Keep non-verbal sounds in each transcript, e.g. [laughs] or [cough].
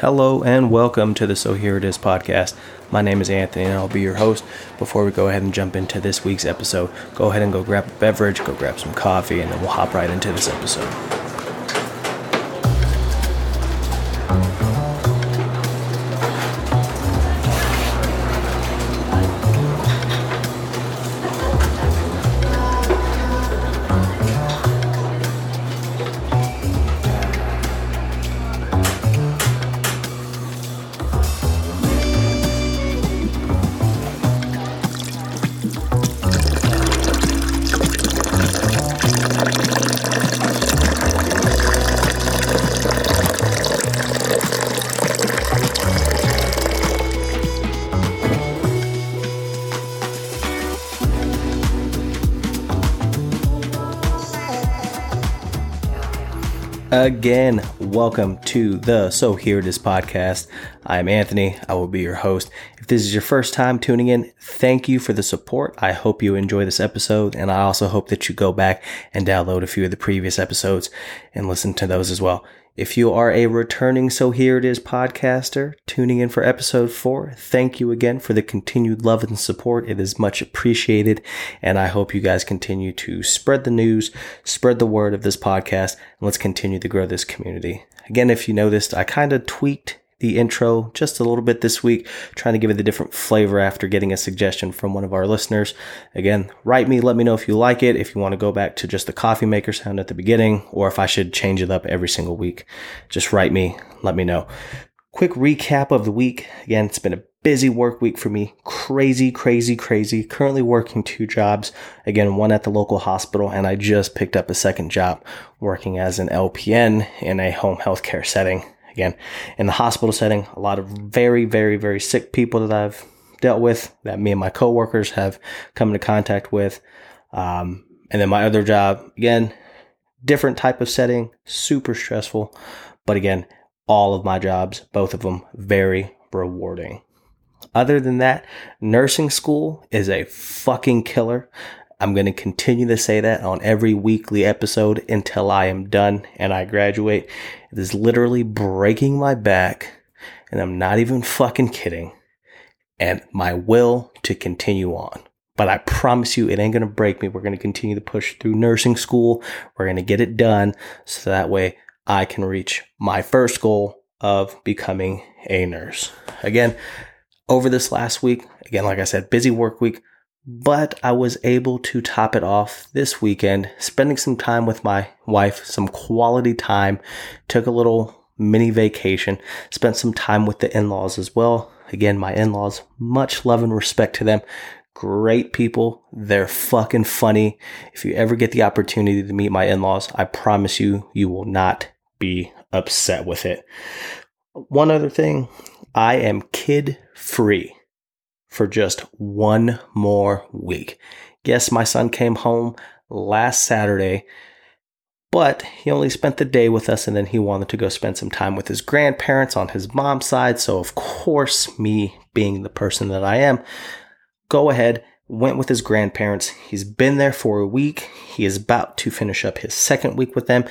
Hello and welcome to the So Here It Is podcast. My name is Anthony and I'll be your host. Before we go ahead and jump into this week's episode, go ahead and go grab a beverage, go grab some coffee, and then we'll hop right into this episode. Again, welcome to the So Here It Is podcast. I'm Anthony. I will be your host. If this is your first time tuning in, thank you for the support. I hope you enjoy this episode, and I also hope that you go back and download a few of the previous episodes and listen to those as well. If you are a returning So Here It Is podcaster tuning in for episode four, thank you again for the continued love and support. It is much appreciated. And I hope you guys continue to spread the news, spread the word of this podcast, and let's continue to grow this community. Again, if you noticed, I kind of tweaked the intro just a little bit this week, trying to give it a different flavor after getting a suggestion from one of our listeners. Again, write me, let me know if you like it, if you want to go back to just the coffee maker sound at the beginning, or if I should change it up every single week. Just write me, let me know. Quick recap of the week. Again, it's been a busy work week for me. Crazy, crazy, crazy. Currently working two jobs. Again, one at the local hospital, and I just picked up a second job working as an LPN in a home healthcare setting again, in the hospital setting, a lot of very, very, very sick people that I've dealt with, that me and my coworkers have come into contact with. Um, and then my other job, again, different type of setting, super stressful. But again, all of my jobs, both of them, very rewarding. Other than that, nursing school is a fucking killer. I'm going to continue to say that on every weekly episode until I am done and I graduate. It is literally breaking my back, and I'm not even fucking kidding, and my will to continue on. But I promise you, it ain't going to break me. We're going to continue to push through nursing school. We're going to get it done so that way I can reach my first goal of becoming a nurse. Again, over this last week, again, like I said, busy work week, but I was able to top it off this weekend, spending some time with my wife, some quality time, took a little mini vacation, spent some time with the in laws as well. Again, my in laws, much love and respect to them. Great people. They're fucking funny. If you ever get the opportunity to meet my in laws, I promise you, you will not be upset with it. One other thing I am kid free for just one more week. Yes, my son came home last Saturday, but he only spent the day with us and then he wanted to go spend some time with his grandparents on his mom's side. So, of course, me being the person that I am, go ahead, went with his grandparents. He's been there for a week. He is about to finish up his second week with them.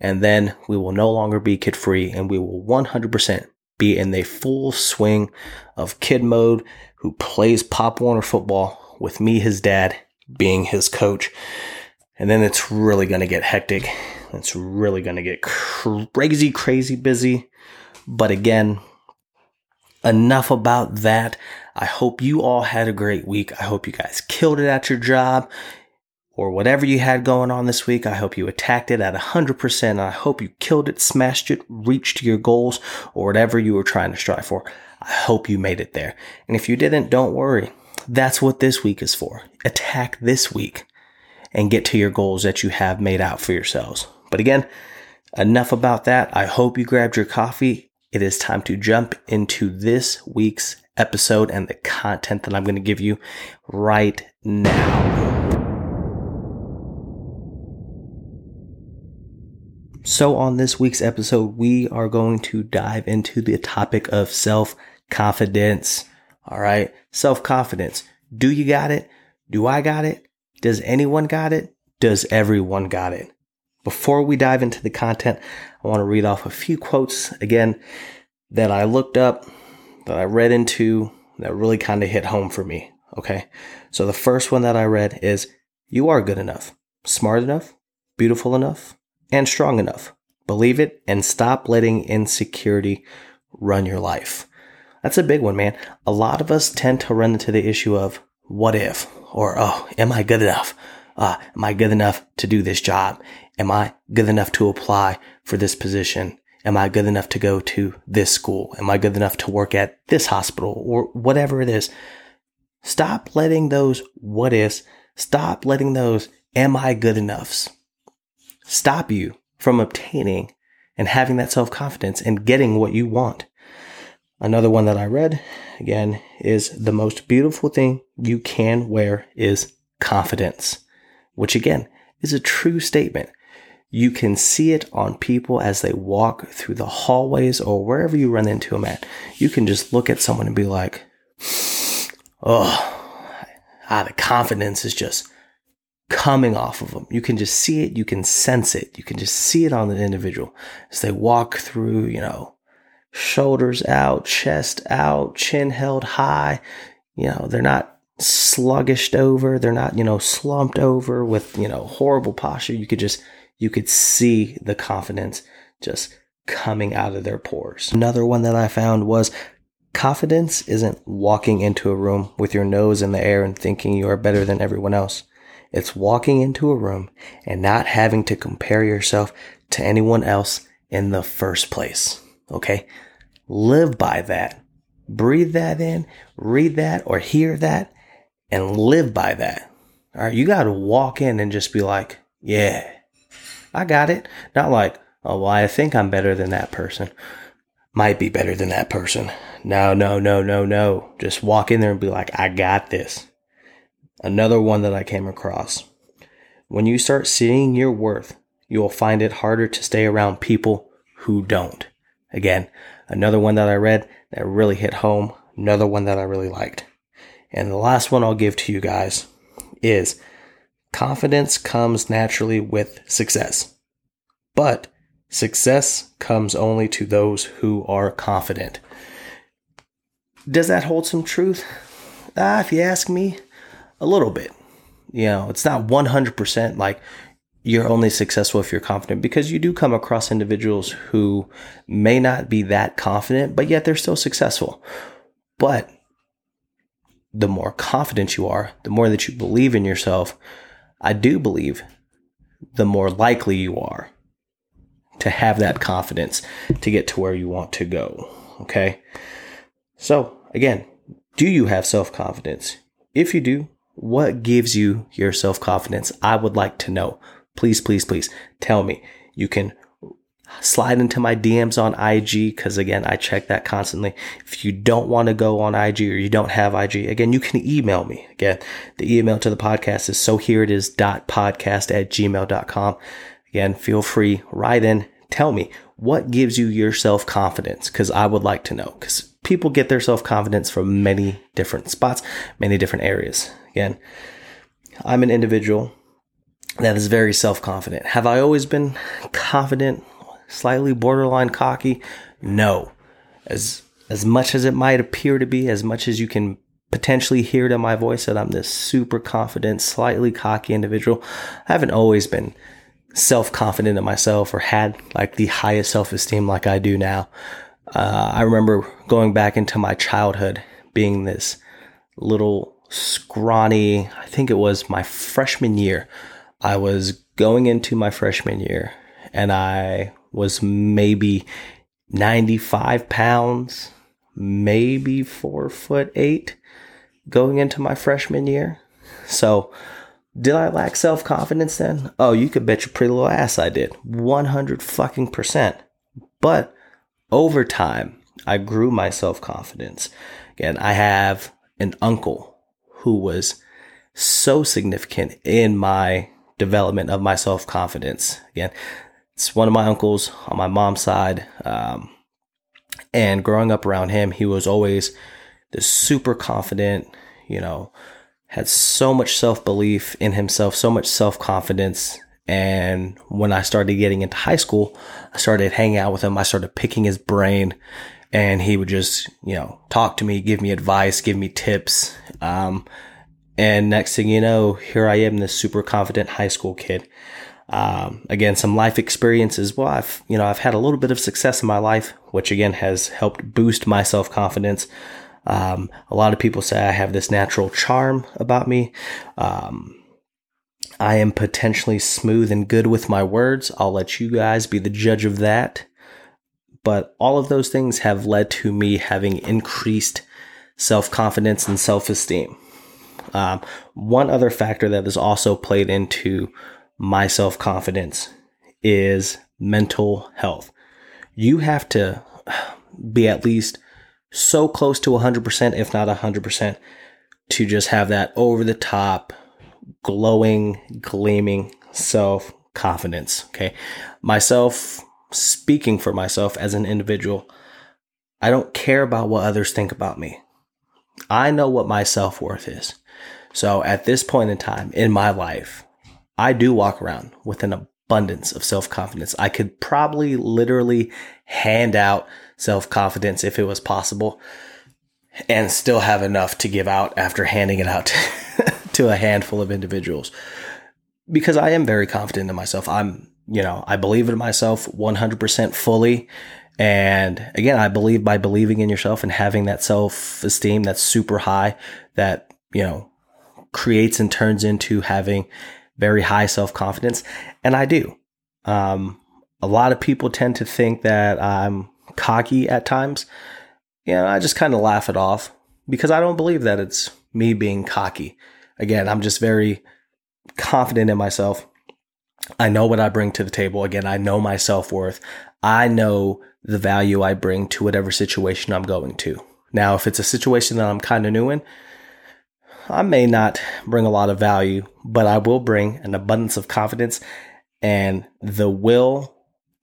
And then we will no longer be kid free and we will 100% be in the full swing of kid mode who plays Pop Warner football with me, his dad, being his coach. And then it's really going to get hectic. It's really going to get crazy, crazy busy. But again, enough about that. I hope you all had a great week. I hope you guys killed it at your job or whatever you had going on this week. I hope you attacked it at 100%. I hope you killed it, smashed it, reached your goals, or whatever you were trying to strive for. I hope you made it there. And if you didn't, don't worry. That's what this week is for. Attack this week and get to your goals that you have made out for yourselves. But again, enough about that. I hope you grabbed your coffee. It is time to jump into this week's episode and the content that I'm going to give you right now. So, on this week's episode, we are going to dive into the topic of self confidence. All right. Self confidence. Do you got it? Do I got it? Does anyone got it? Does everyone got it? Before we dive into the content, I want to read off a few quotes. Again, that I looked up, that I read into, that really kind of hit home for me. Okay. So the first one that I read is you are good enough, smart enough, beautiful enough, and strong enough. Believe it and stop letting insecurity run your life. That's a big one, man. A lot of us tend to run into the issue of what if or oh, am I good enough? Uh, am I good enough to do this job? Am I good enough to apply for this position? Am I good enough to go to this school? Am I good enough to work at this hospital or whatever it is? Stop letting those what ifs, stop letting those am I good enoughs stop you from obtaining and having that self confidence and getting what you want. Another one that I read again is the most beautiful thing you can wear is confidence, which again is a true statement. You can see it on people as they walk through the hallways or wherever you run into them at. You can just look at someone and be like, oh, ah, the confidence is just coming off of them. You can just see it. You can sense it. You can just see it on the individual as they walk through, you know, shoulders out, chest out, chin held high. You know, they're not sluggished over. They're not, you know, slumped over with, you know, horrible posture. You could just, you could see the confidence just coming out of their pores. Another one that I found was confidence isn't walking into a room with your nose in the air and thinking you are better than everyone else. It's walking into a room and not having to compare yourself to anyone else in the first place. Okay. Live by that. Breathe that in, read that or hear that and live by that. All right. You got to walk in and just be like, yeah, I got it. Not like, oh, well, I think I'm better than that person. Might be better than that person. No, no, no, no, no. Just walk in there and be like, I got this. Another one that I came across. When you start seeing your worth, you will find it harder to stay around people who don't. Again, another one that I read that really hit home, another one that I really liked. And the last one I'll give to you guys is confidence comes naturally with success. But success comes only to those who are confident. Does that hold some truth? Ah, if you ask me, a little bit. You know, it's not 100% like you're only successful if you're confident because you do come across individuals who may not be that confident, but yet they're still successful. But the more confident you are, the more that you believe in yourself, I do believe the more likely you are to have that confidence to get to where you want to go. Okay. So again, do you have self confidence? If you do, what gives you your self confidence? I would like to know. Please, please, please tell me. You can slide into my DMs on IG because again, I check that constantly. If you don't want to go on IG or you don't have IG, again, you can email me. Again, the email to the podcast is so here it is dot podcast at gmail.com. Again, feel free, write in, tell me what gives you your self confidence because I would like to know because people get their self confidence from many different spots, many different areas. Again, I'm an individual that is very self confident. Have I always been confident, slightly borderline cocky? No. As as much as it might appear to be, as much as you can potentially hear in my voice that I'm this super confident, slightly cocky individual, I haven't always been self confident in myself or had like the highest self esteem like I do now. Uh, I remember going back into my childhood being this little scrawny. I think it was my freshman year. I was going into my freshman year and I was maybe 95 pounds, maybe four foot eight going into my freshman year. So, did I lack self confidence then? Oh, you could bet your pretty little ass I did. 100 fucking percent. But over time, I grew my self confidence. Again, I have an uncle who was so significant in my development of my self confidence. Again, it's one of my uncles on my mom's side. Um, and growing up around him, he was always this super confident, you know, had so much self belief in himself, so much self confidence. And when I started getting into high school, I started hanging out with him. I started picking his brain and he would just, you know, talk to me, give me advice, give me tips. Um, and next thing you know, here I am, this super confident high school kid. Um, again, some life experiences. Well, I've, you know, I've had a little bit of success in my life, which again has helped boost my self confidence. Um, a lot of people say I have this natural charm about me. Um, I am potentially smooth and good with my words. I'll let you guys be the judge of that. But all of those things have led to me having increased self confidence and self esteem. Um, one other factor that has also played into my self confidence is mental health. You have to be at least so close to 100%, if not 100%, to just have that over the top, glowing, gleaming self confidence. Okay. Myself, speaking for myself as an individual, I don't care about what others think about me. I know what my self worth is. So at this point in time in my life, I do walk around with an abundance of self confidence. I could probably literally hand out self confidence if it was possible and still have enough to give out after handing it out [laughs] to, a handful of individuals because I am very confident in myself. I'm, you know, I believe in myself 100% fully. And again, I believe by believing in yourself and having that self esteem that's super high that, you know, creates and turns into having very high self confidence. And I do. Um, a lot of people tend to think that I'm cocky at times. You know, I just kind of laugh it off because I don't believe that it's me being cocky. Again, I'm just very confident in myself. I know what I bring to the table. Again, I know my self worth. I know the value I bring to whatever situation I'm going to. Now, if it's a situation that I'm kind of new in, I may not bring a lot of value, but I will bring an abundance of confidence and the will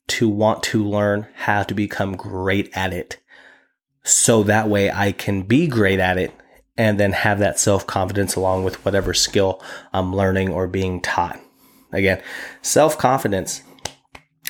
to want to learn how to become great at it. So that way I can be great at it and then have that self confidence along with whatever skill I'm learning or being taught. Again, self confidence,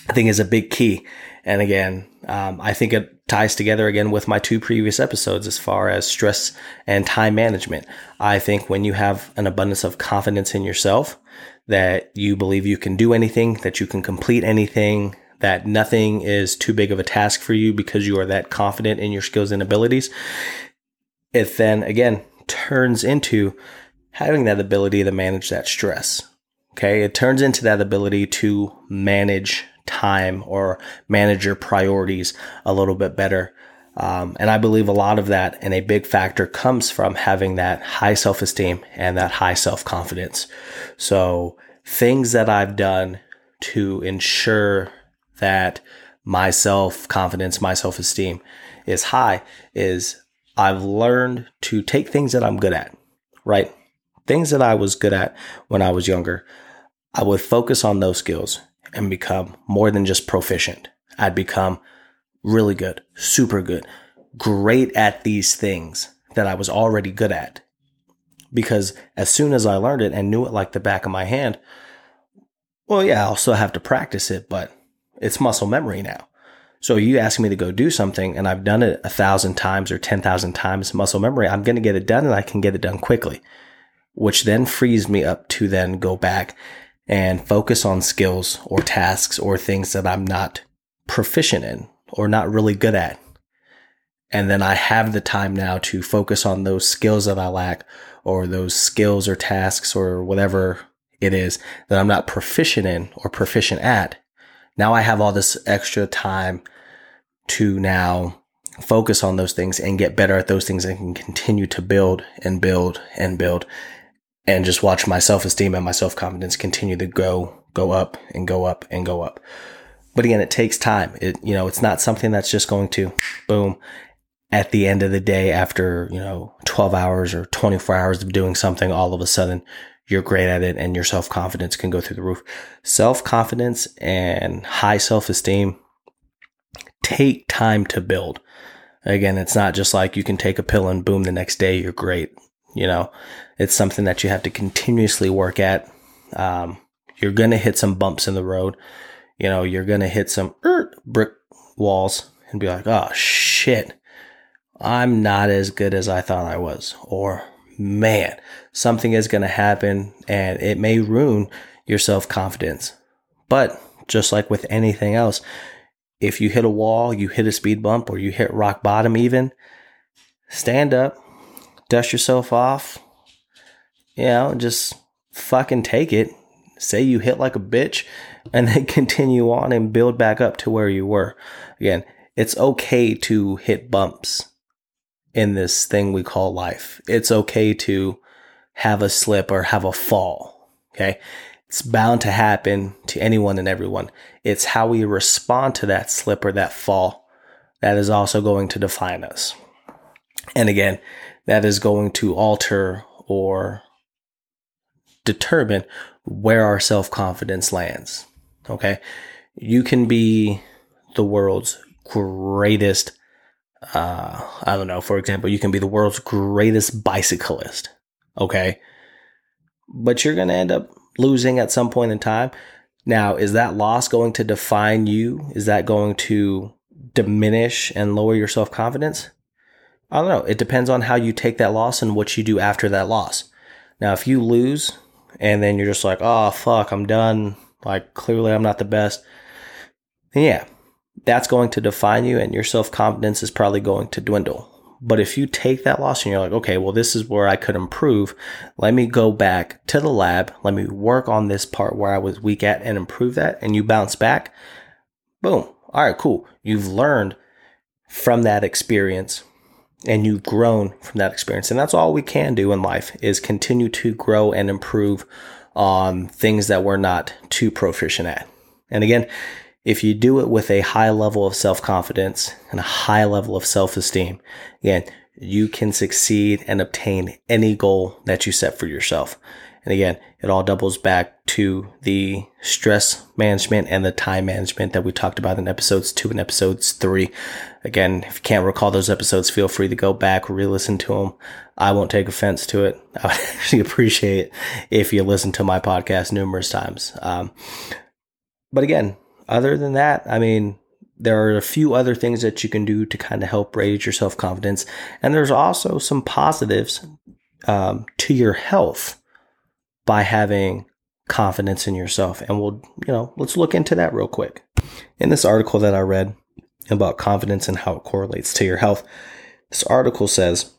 I think, is a big key. And again, um, I think it ties together again with my two previous episodes as far as stress and time management. I think when you have an abundance of confidence in yourself, that you believe you can do anything, that you can complete anything, that nothing is too big of a task for you because you are that confident in your skills and abilities, it then again turns into having that ability to manage that stress. Okay. It turns into that ability to manage time or manage your priorities a little bit better. Um, and I believe a lot of that and a big factor comes from having that high self esteem and that high self confidence. So things that I've done to ensure that my self confidence, my self esteem is high is I've learned to take things that I'm good at, right? Things that I was good at when I was younger. I would focus on those skills and become more than just proficient. I'd become really good, super good, great at these things that I was already good at. Because as soon as I learned it and knew it like the back of my hand, well, yeah, I'll still have to practice it, but it's muscle memory now. So you ask me to go do something and I've done it a thousand times or 10,000 times muscle memory, I'm going to get it done and I can get it done quickly, which then frees me up to then go back and focus on skills or tasks or things that I'm not proficient in or not really good at. And then I have the time now to focus on those skills that I lack or those skills or tasks or whatever it is that I'm not proficient in or proficient at. Now I have all this extra time to now focus on those things and get better at those things and can continue to build and build and build and just watch my self esteem and my self confidence continue to go, go up and go up and go up. But again, it takes time. It, you know, it's not something that's just going to boom at the end of the day after, you know, 12 hours or 24 hours of doing something, all of a sudden you're great at it and your self confidence can go through the roof. Self confidence and high self esteem take time to build. Again, it's not just like you can take a pill and boom, the next day you're great. You know, it's something that you have to continuously work at. Um, You're going to hit some bumps in the road. You know, you're going to hit some er, brick walls and be like, oh shit, I'm not as good as I thought I was. Or, man, something is going to happen and it may ruin your self confidence. But just like with anything else, if you hit a wall, you hit a speed bump, or you hit rock bottom, even stand up, dust yourself off, you know, just fucking take it. Say you hit like a bitch and then [laughs] continue on and build back up to where you were. Again, it's okay to hit bumps in this thing we call life. It's okay to have a slip or have a fall. Okay. It's bound to happen to anyone and everyone. It's how we respond to that slip or that fall that is also going to define us. And again, that is going to alter or determine where our self confidence lands. Okay. You can be the world's greatest, uh, I don't know, for example, you can be the world's greatest bicyclist. Okay. But you're going to end up losing at some point in time. Now, is that loss going to define you? Is that going to diminish and lower your self confidence? I don't know. It depends on how you take that loss and what you do after that loss. Now, if you lose and then you're just like, oh, fuck, I'm done. Like, clearly I'm not the best. Yeah, that's going to define you and your self confidence is probably going to dwindle. But if you take that loss and you're like, okay, well, this is where I could improve. Let me go back to the lab. Let me work on this part where I was weak at and improve that. And you bounce back. Boom. All right, cool. You've learned from that experience and you've grown from that experience. And that's all we can do in life is continue to grow and improve on things that we're not too proficient at. And again, if you do it with a high level of self confidence and a high level of self esteem, again, you can succeed and obtain any goal that you set for yourself. And again, it all doubles back to the stress management and the time management that we talked about in episodes two and episodes three. Again, if you can't recall those episodes, feel free to go back, re-listen to them. I won't take offense to it. [laughs] I would actually appreciate if you listen to my podcast numerous times. Um, but again, other than that, I mean, there are a few other things that you can do to kind of help raise your self confidence. And there's also some positives um, to your health by having confidence in yourself. And we'll, you know, let's look into that real quick. In this article that I read about confidence and how it correlates to your health, this article says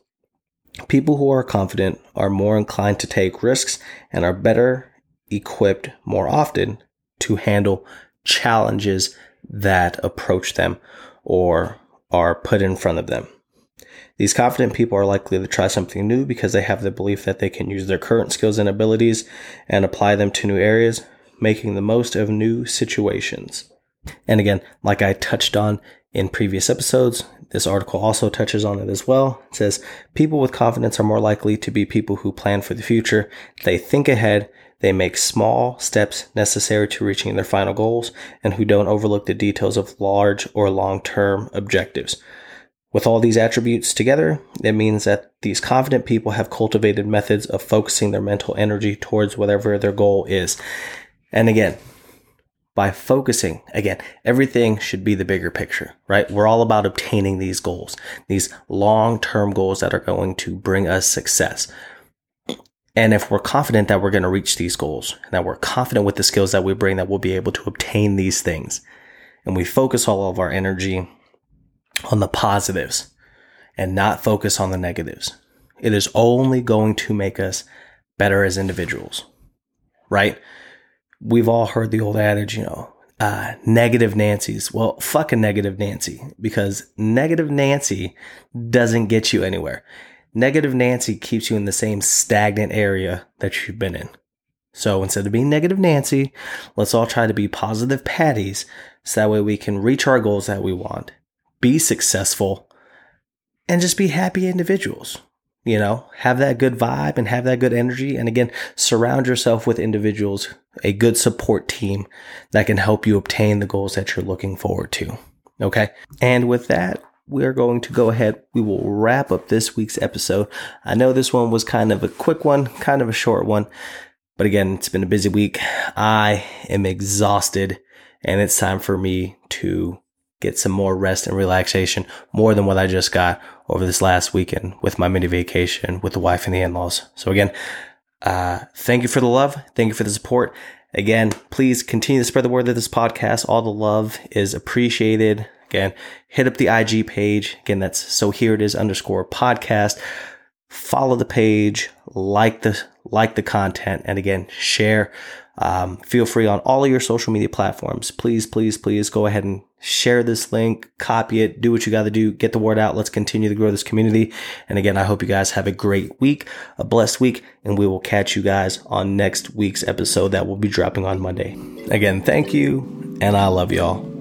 people who are confident are more inclined to take risks and are better equipped more often to handle challenges that approach them or are put in front of them. These confident people are likely to try something new because they have the belief that they can use their current skills and abilities and apply them to new areas, making the most of new situations. And again, like I touched on in previous episodes, this article also touches on it as well. It says people with confidence are more likely to be people who plan for the future. They think ahead they make small steps necessary to reaching their final goals and who don't overlook the details of large or long term objectives. With all these attributes together, it means that these confident people have cultivated methods of focusing their mental energy towards whatever their goal is. And again, by focusing, again, everything should be the bigger picture, right? We're all about obtaining these goals, these long term goals that are going to bring us success. And if we're confident that we're going to reach these goals, that we're confident with the skills that we bring, that we'll be able to obtain these things, and we focus all of our energy on the positives and not focus on the negatives, it is only going to make us better as individuals, right? We've all heard the old adage, you know, uh, negative Nancy's. Well, fuck a negative Nancy because negative Nancy doesn't get you anywhere. Negative Nancy keeps you in the same stagnant area that you've been in. So instead of being negative Nancy, let's all try to be positive Patties so that way we can reach our goals that we want, be successful, and just be happy individuals. You know, have that good vibe and have that good energy. And again, surround yourself with individuals, a good support team that can help you obtain the goals that you're looking forward to. Okay. And with that, we are going to go ahead. We will wrap up this week's episode. I know this one was kind of a quick one, kind of a short one, But again, it's been a busy week. I am exhausted and it's time for me to get some more rest and relaxation, more than what I just got over this last weekend with my mini vacation with the wife and the in-laws. So again, uh, thank you for the love. Thank you for the support. Again, please continue to spread the word of this podcast. All the love is appreciated. Again, hit up the IG page. Again, that's so here it is underscore podcast. Follow the page, like the like the content, and again, share. Um, feel free on all of your social media platforms. Please, please, please go ahead and share this link, copy it, do what you got to do, get the word out. Let's continue to grow this community. And again, I hope you guys have a great week, a blessed week, and we will catch you guys on next week's episode that will be dropping on Monday. Again, thank you, and I love y'all.